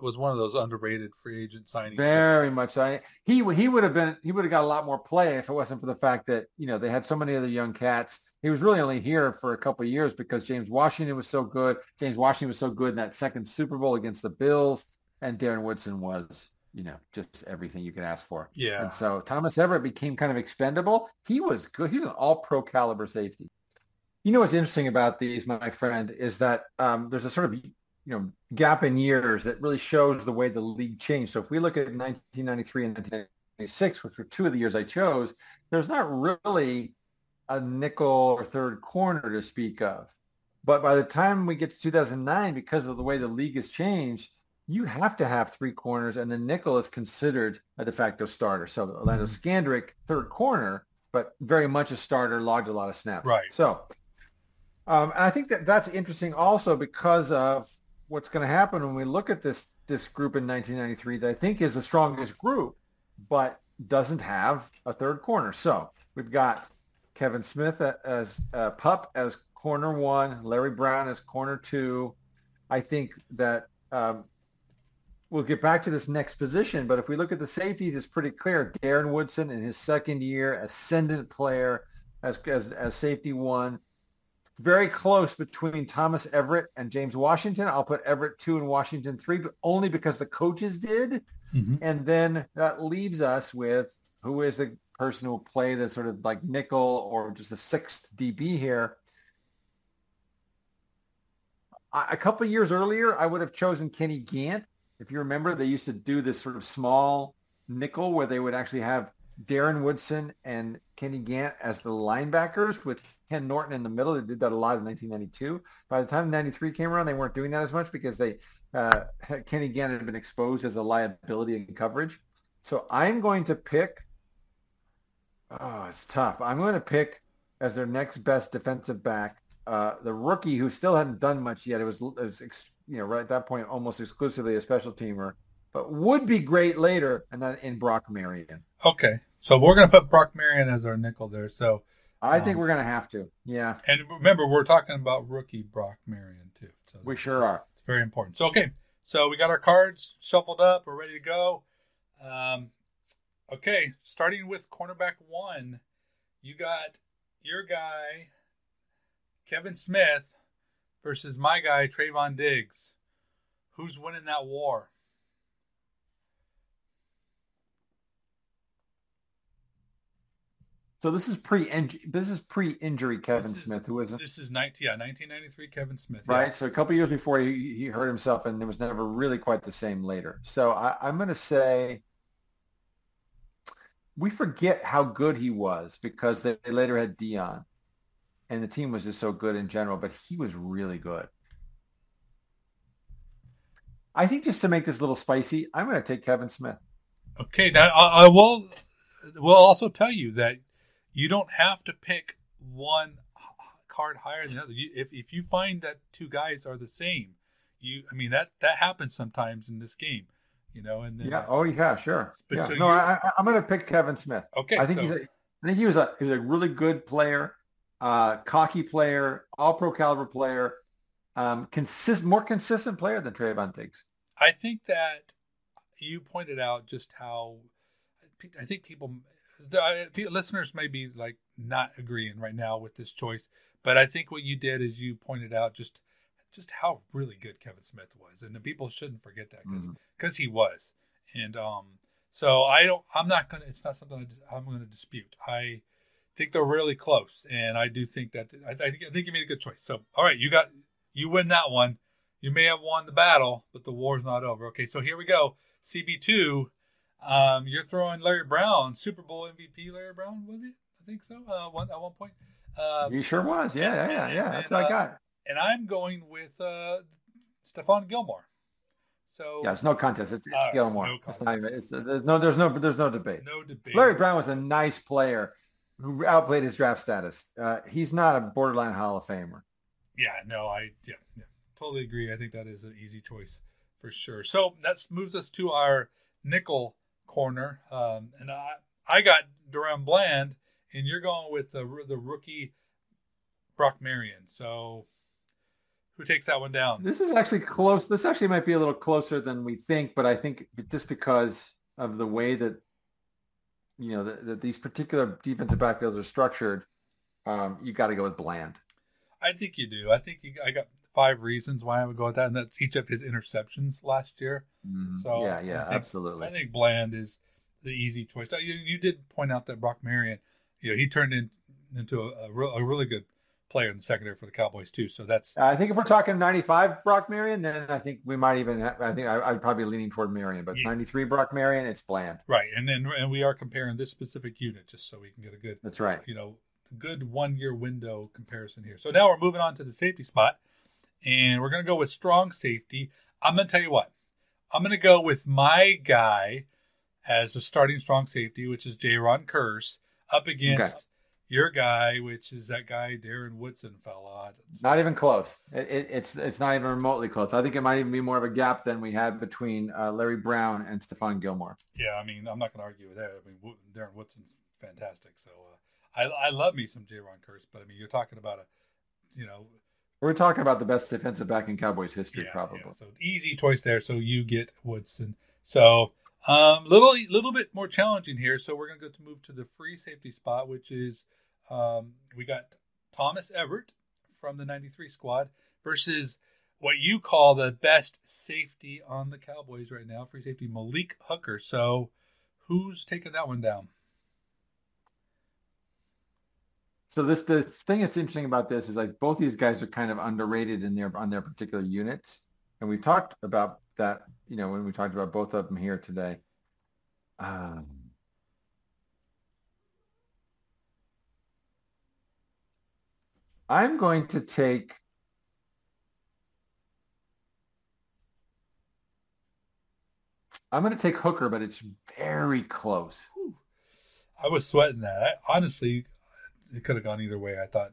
was one of those underrated free agent signings. Very much so. He he would have been he would have got a lot more play if it wasn't for the fact that you know they had so many other young cats. He was really only here for a couple years because James Washington was so good. James Washington was so good in that second Super Bowl against the Bills and Darren Woodson was you know, just everything you could ask for. Yeah. And so Thomas Everett became kind of expendable. He was good. He was an all pro caliber safety. You know what's interesting about these, my friend, is that um, there's a sort of you know gap in years that really shows the way the league changed. So if we look at 1993 and 1996, which were two of the years I chose, there's not really a nickel or third corner to speak of. But by the time we get to 2009, because of the way the league has changed, you have to have three corners, and the nickel is considered a de facto starter. So Orlando mm-hmm. Scandrick, third corner, but very much a starter, logged a lot of snaps. Right. So um, and I think that that's interesting also because of what's going to happen when we look at this this group in 1993 that I think is the strongest group, but doesn't have a third corner. So we've got Kevin Smith as uh, pup as corner one, Larry Brown as corner two. I think that um, we'll get back to this next position, but if we look at the safeties, it's pretty clear. Darren Woodson in his second year, ascendant player as as, as safety one. Very close between Thomas Everett and James Washington. I'll put Everett two and Washington three, but only because the coaches did. Mm-hmm. And then that leaves us with who is the person who will play the sort of like nickel or just the sixth DB here. A couple years earlier, I would have chosen Kenny Gant. If you remember, they used to do this sort of small nickel where they would actually have Darren Woodson and Kenny Gant as the linebackers with Ken Norton in the middle. They did that a lot in 1992. By the time 93 came around, they weren't doing that as much because they uh, Kenny Gant had been exposed as a liability in coverage. So I'm going to pick. Oh, it's tough. I'm going to pick as their next best defensive back uh, the rookie who still hadn't done much yet. It was, it was you know right at that point almost exclusively a special teamer, but would be great later, and then in Brock Marion. Okay, so we're going to put Brock Marion as our nickel there. So I um, think we're going to have to. Yeah. And remember, we're talking about rookie Brock Marion too. So we sure are. It's very important. So okay, so we got our cards shuffled up. We're ready to go. Um, okay, starting with cornerback one, you got your guy Kevin Smith versus my guy Trevon Diggs. Who's winning that war? So this is pre this is pre injury Kevin is, Smith, who isn't. This is 19, yeah, 1993 Kevin Smith. Right. Yeah. So a couple years before he, he hurt himself, and it was never really quite the same later. So I, I'm going to say we forget how good he was because they, they later had Deion, and the team was just so good in general. But he was really good. I think just to make this a little spicy, I'm going to take Kevin Smith. Okay, now I, I will will also tell you that you don't have to pick one card higher than the other. You, if if you find that two guys are the same, you I mean that that happens sometimes in this game, you know. And then, yeah, oh yeah, sure. But yeah. So no, I, am going to pick Kevin Smith. Okay, I think so, he's a, I think he was a he was a really good player, uh, cocky player, all pro caliber player, um, consistent, more consistent player than Trevon Diggs. I think that you pointed out just how I think people the, the listeners may be like not agreeing right now with this choice, but I think what you did is you pointed out just just how really good Kevin Smith was, and the people shouldn't forget that because because mm-hmm. he was, and um, so I don't, I'm not gonna, it's not something I'm gonna dispute. I think they're really close, and I do think that I, I think I think you made a good choice. So all right, you got you win that one. You may have won the battle, but the war's not over. Okay, so here we go. CB two um, you're throwing Larry Brown, Super Bowl MVP. Larry Brown was it? I think so. Uh, one at one point. Um, he sure was. Yeah, yeah, yeah. yeah. That's and, what I uh, got. And I'm going with uh, Stephon Gilmore. So yeah, it's no contest. It's, it's uh, Gilmore. No it's not even. It's, there's no. There's no. There's no debate. No debate. Larry Brown was a nice player who outplayed his draft status. Uh, he's not a borderline Hall of Famer. Yeah. No. I. Yeah. Yeah. Totally agree. I think that is an easy choice for sure. So that moves us to our nickel corner, um, and I I got DaRon Bland, and you're going with the the rookie Brock Marion. So who takes that one down? This is actually close. This actually might be a little closer than we think, but I think just because of the way that you know that these particular defensive backfields are structured, um, you got to go with Bland. I think you do. I think you, I got five reasons why I would go with that, and that's each of his interceptions last year. Mhm. So yeah, yeah, I think- absolutely. I think Bland is the easy choice. You, you did point out that Brock Marion, you know, he turned in, into a, a, real, a really good player in the secondary for the Cowboys too. So that's I think if we're talking 95 Brock Marion, then I think we might even. Have, I think I, I'd probably be leaning toward Marion, but Yeah. 93 Brock Marion, it's bland. right, and then and we are comparing this specific unit just so we can get a good That's right. you know, good one year window comparison here. So now we're moving on to the safety spot, and we're going to go with strong safety. I'm going to tell you what, I'm going to go with my guy as the starting strong safety, which is Jayron Kearse, up against Okay. Your guy, which is that guy Darren Woodson fell fella. Not even close. It, it, it's it's not even remotely close. I think it might even be more of a gap than we had between uh, Larry Brown and Stephon Gilmore. Yeah, I mean, I'm not going to argue with that. I mean, Darren Woodson's fantastic. So uh, I, I love me some Jayron Kearse, but I mean, you're talking about a, you know, We're talking about the best defensive back in Cowboys history, Yeah, probably. yeah. So easy choice there. So you get Woodson. So um, little little bit more challenging here. So we're gonna go to move to the free safety spot, which is um, we got Thomas Everett from the '93 squad versus what you call the best safety on the Cowboys right now, free safety Malik Hooker. So who's taking that one down? So this the thing that's interesting about this is like both these guys are kind of underrated in their on their particular units, and we talked about that. You know, when we talked about both of them here today. Um, I'm going to take. I'm going to take Hooker, but it's very close. I was sweating that. I, honestly, it could have gone either way. I thought,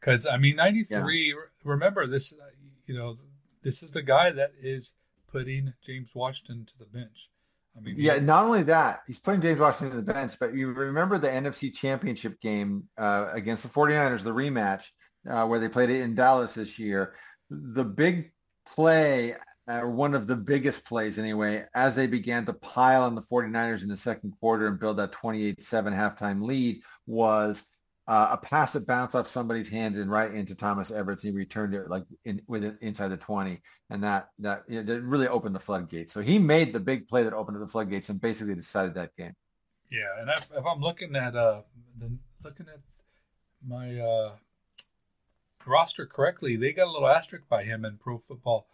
because I mean, '93. Remember this? Uh, you know, this is the guy that is putting James Washington to the bench. I mean, Yeah, not only that, he's putting James Washington to the bench, but you remember the NFC Championship game uh, against the 49ers, the rematch, uh, where they played it in Dallas this year. The big play, uh, one of the biggest plays anyway, as they began to pile on the 49ers in the second quarter and build that 28-7 halftime lead was uh, a pass that bounced off somebody's hands and right into Thomas Everett. He returned it like in, with inside the 20 and that that you know, really opened the floodgates. So he made the big play that opened the floodgates and basically decided that game. yeah. And if, if I'm looking at uh, the, looking at my uh, roster correctly, they got a little asterisk by him in Pro Football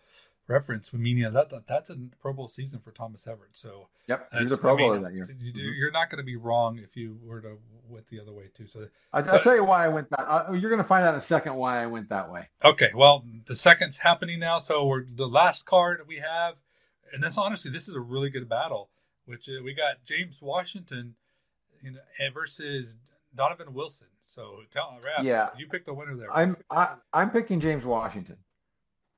Reference, meaning that, that that's a Pro Bowl season for Thomas Everett. So Yep, he was a Pro I mean, Bowler that year. you- Mhm. You're not going to be wrong if you were to went the other way too. So I, I'll tell you why I went that. Uh, you're going to find out in a second why I went that way. Okay, well, the second's happening now. So we're the last card we have, and that's honestly, this is a really good battle. Which uh, we got James Washington, you know, and versus Donovan Wilson. So tell Rap, Yeah. you picked the winner there. I'm I, I'm picking James Washington,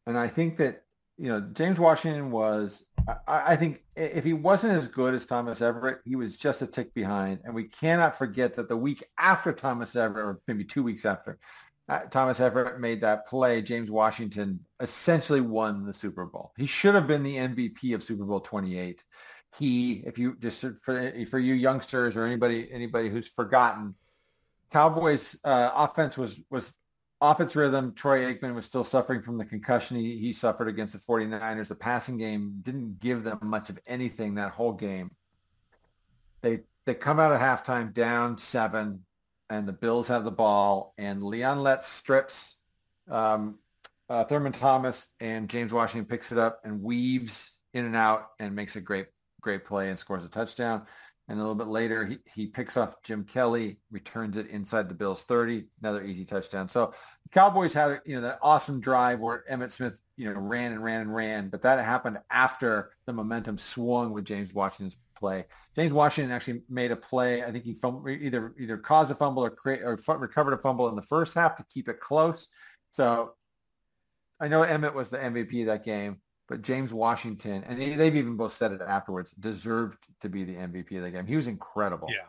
and I think that you know James Washington was. I, I think if he wasn't as good as Thomas Everett, he was just a tick behind. And we cannot forget that the week after Thomas Everett, or maybe two weeks after, uh, Thomas Everett made that play, James Washington essentially won the Super Bowl. He should have been the MVP of Super Bowl 28. He, if you just for for you youngsters or anybody anybody who's forgotten, Cowboys uh, offense was was off its rhythm. Troy Aikman was still suffering from the concussion he, he suffered against the 49ers. The passing game didn't give them much of anything that whole game. They they come out of halftime down seven, and the Bills have the ball, and Leon Lett strips um, uh, Thurman Thomas, and James Washington picks it up and weaves in and out and makes a great great play and scores a touchdown. And a little bit later, he, he picks off Jim Kelly, returns it inside the Bills 30, another easy touchdown. So the Cowboys had, you know, that awesome drive where Emmitt Smith, you know, ran and ran and ran, but that happened after the momentum swung with James Washington's play. James Washington actually made a play. I think he fum- either either caused a fumble or create or fu- recovered a fumble in the first half to keep it close. So I know Emmett was the MVP of that game, but James Washington, and they- they've even both said it afterwards, deserved to be the MVP of the game. He was incredible. yeah,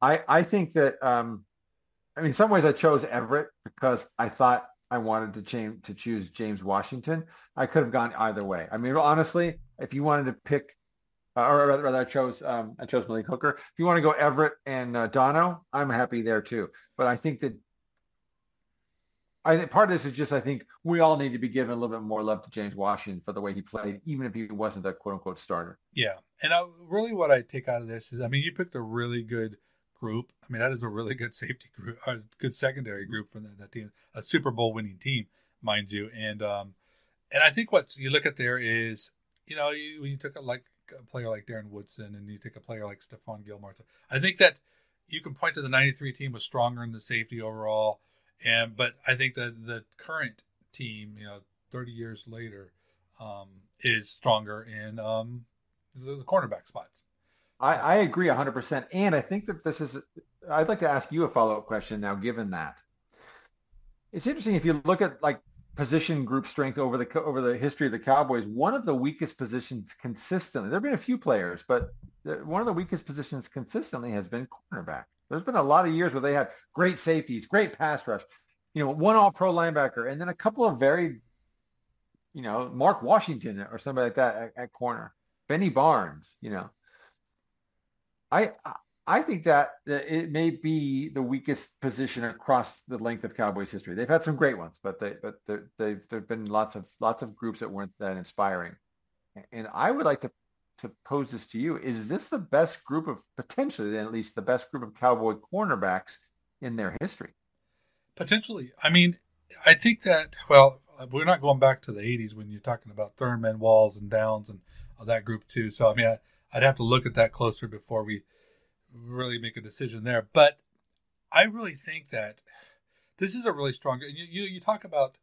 I, I think that, um, I mean, in some ways I chose Everett because I thought I wanted to change to choose James Washington. I could have gone either way. I mean, honestly, if you wanted to pick, uh, or rather, rather I chose, um, I chose Malik Hooker. If you want to go Everett and uh, Dono, I'm happy there too. But I think that I think part of this is just I think we all need to be given a little bit more love to James Washington for the way he played, even if he wasn't the quote unquote starter. Yeah, and I, really what I take out of this is, I mean, you picked a really good group. I mean, that is a really good safety group, a good secondary group for that, that team, a Super Bowl winning team, mind you. And um, and I think what you look at there is, you know, you, when you took a, like a player like Darren Woodson and you take a player like Stephon Gilmore, I think that you can point to the '93 team was stronger in the safety overall, and but I think that the current team, you know, 30 years later, um, is stronger in um, the, the cornerback spots. I, I agree 100%. And I think that this is, I'd like to ask you a follow up question now, given that. It's interesting if you look at like position group strength over the over the history of the Cowboys. One of the weakest positions consistently. There've been a few players, but one of the weakest positions consistently has been cornerback. There's been a lot of years where they had great safeties, great pass rush, you know, one All Pro linebacker, and then a couple of very, you know, Mark Washington or somebody like that at, at corner, Benny Barnes, you know. I I think that that it may be the weakest position across the length of Cowboys history. They've had some great ones, but they but they've there've been lots of lots of groups that weren't that inspiring. And I would like to to pose this to you: Is this the best group of potentially, at least, the best group of Cowboy cornerbacks in their history? Potentially. I mean, I think that. Well, we're not going back to the '80s when you're talking about Thurman, Walls, and Downs, and uh, that group too. So I mean. I, I'd have to look at that closer before we really make a decision there. But I really think that this is a really strong. You you, you talk about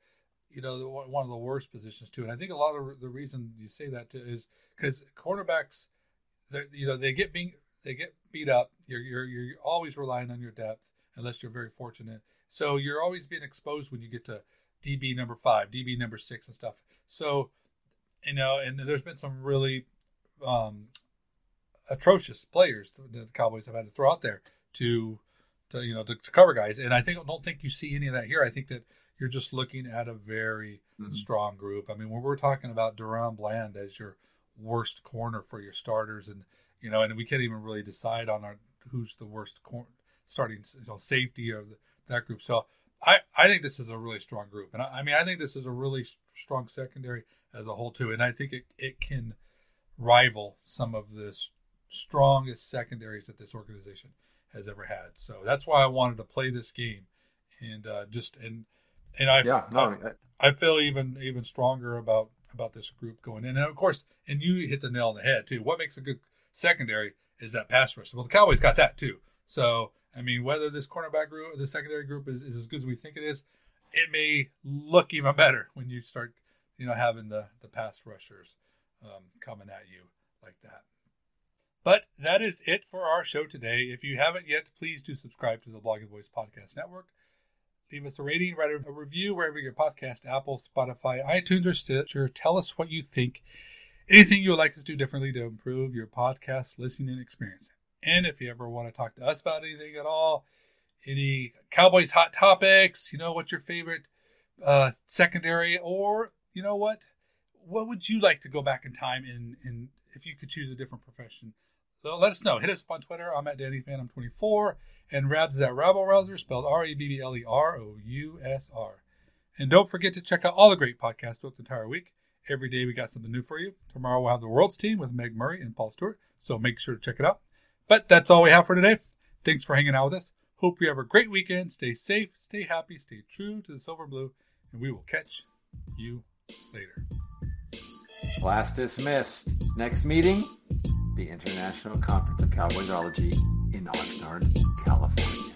you know one of the worst positions too, and I think a lot of the reason you say that too is because cornerbacks, you know, they get being they get beat up. You're you're you're always relying on your depth unless you're very fortunate. So you're always being exposed when you get to DB number five, DB number six, and stuff. So you know, and there's been some really um, atrocious players that the Cowboys have had to throw out there to, to you know, to, to, cover guys. And I think don't think you see any of that here. I think that you're just looking at a very mm-hmm. strong group. I mean, when we're talking about DaRon Bland as your worst corner for your starters, and you know, and we can't even really decide on our who's the worst cor- starting you know, safety of the, that group. So I I think this is a really strong group, and I, I mean I think this is a really strong secondary as a whole too, and I think it it can rival some of this strongest secondaries that this organization has ever had. So that's why I wanted to play this game, and uh, just and and I yeah no, I, I feel even even stronger about about this group going in. And of course, and you hit the nail on the head too. What makes a good secondary is that pass rush. Well, the Cowboys got that too. So I mean, whether this cornerback group, or the secondary group, is, is as good as we think it is, it may look even better when you start, you know, having the the pass rushers um, coming at you like that. But that is it for our show today. If you haven't yet, please do subscribe to the Blogging Boys Podcast Network. Leave us a rating, write a review wherever your podcast, Apple, Spotify, iTunes, or Stitcher. Tell us what you think. Anything you would like us to do differently to improve your podcast listening experience. And if you ever want to talk to us about anything at all, any Cowboys hot topics, you know, what's your favorite uh, secondary, or you know what, what would you like to go back in time and, and if you could choose a different profession? So let us know. Hit us up on Twitter. I'm at Danny Phantom 24 and Rabs is at Rabble Rouser, spelled R A B B L E R O U S R. And don't forget to check out all the great podcasts throughout the entire week. Every day we got something new for you. Tomorrow we'll have the World's Team with Meg Murray and Paul Stewart, so make sure to check it out. But that's all we have for today. Thanks for hanging out with us. Hope you have a great weekend. Stay safe, stay happy, stay true to the silver blue, and we will catch you later. Class dismissed. Next meeting, the International Conference of Cowboysology in Oxnard, California.